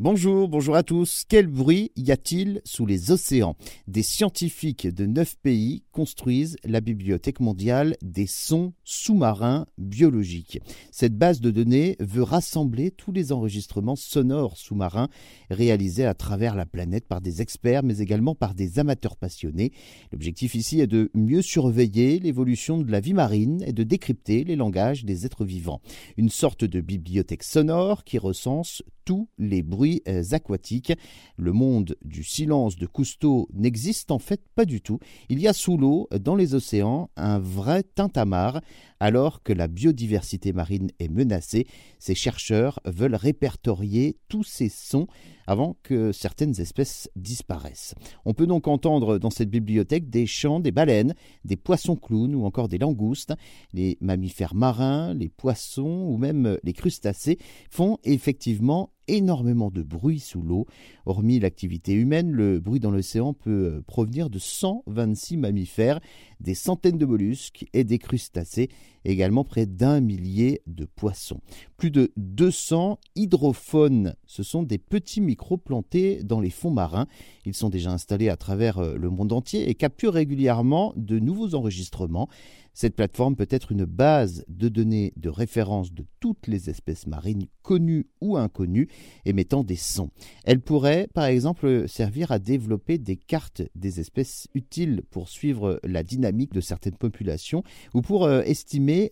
Bonjour, bonjour à tous. Quel bruit y a-t-il sous les océans? Des scientifiques de neuf pays construisent la Bibliothèque mondiale des sons sous-marins biologiques. Cette base de données veut rassembler tous les enregistrements sonores sous-marins réalisés à travers la planète par des experts mais également par des amateurs passionnés. L'objectif ici est de mieux surveiller l'évolution de la vie marine et de décrypter les langages des êtres vivants. Une sorte de bibliothèque sonore qui recense tous les bruits euh, aquatiques. Le monde du silence de Cousteau n'existe en fait pas du tout. Il y a sous dans les océans, un vrai tintamarre. Alors que la biodiversité marine est menacée, ces chercheurs veulent répertorier tous ces sons avant que certaines espèces disparaissent. On peut donc entendre dans cette bibliothèque des chants des baleines, des poissons clowns ou encore des langoustes. Les mammifères marins, les poissons ou même les crustacés font effectivement énormément de bruit sous l'eau. Hormis l'activité humaine, le bruit dans l'océan peut provenir de 126 mammifères, des centaines de mollusques et des crustacés, également près d'un millier de poissons. Plus de 200 hydrophones, ce sont des petits micros plantés dans les fonds marins. Ils sont déjà installés à travers euh, le monde entier et capturent régulièrement de nouveaux enregistrements. Cette plateforme peut être une base de données de référence de toutes les espèces marines connues ou inconnues émettant des sons. Elle pourrait par exemple servir à développer des cartes des espèces utiles pour suivre la dynamique de certaines populations ou pour euh,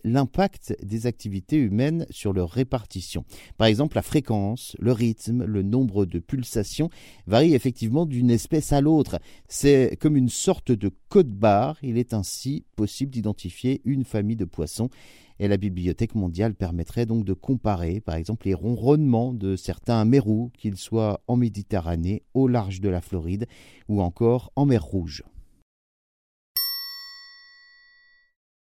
l'impact des activités humaines sur leur répartition. Par exemple, la fréquence, le rythme, le nombre de pulsations varient effectivement d'une espèce à l'autre. C'est comme une sorte de code barre. Il est ainsi possible d'identifier une famille de poissons. Et la Bibliothèque mondiale permettrait donc de comparer, par exemple, les ronronnements de certains mérous, qu'ils soient en Méditerranée, au large de la Floride ou encore en mer Rouge.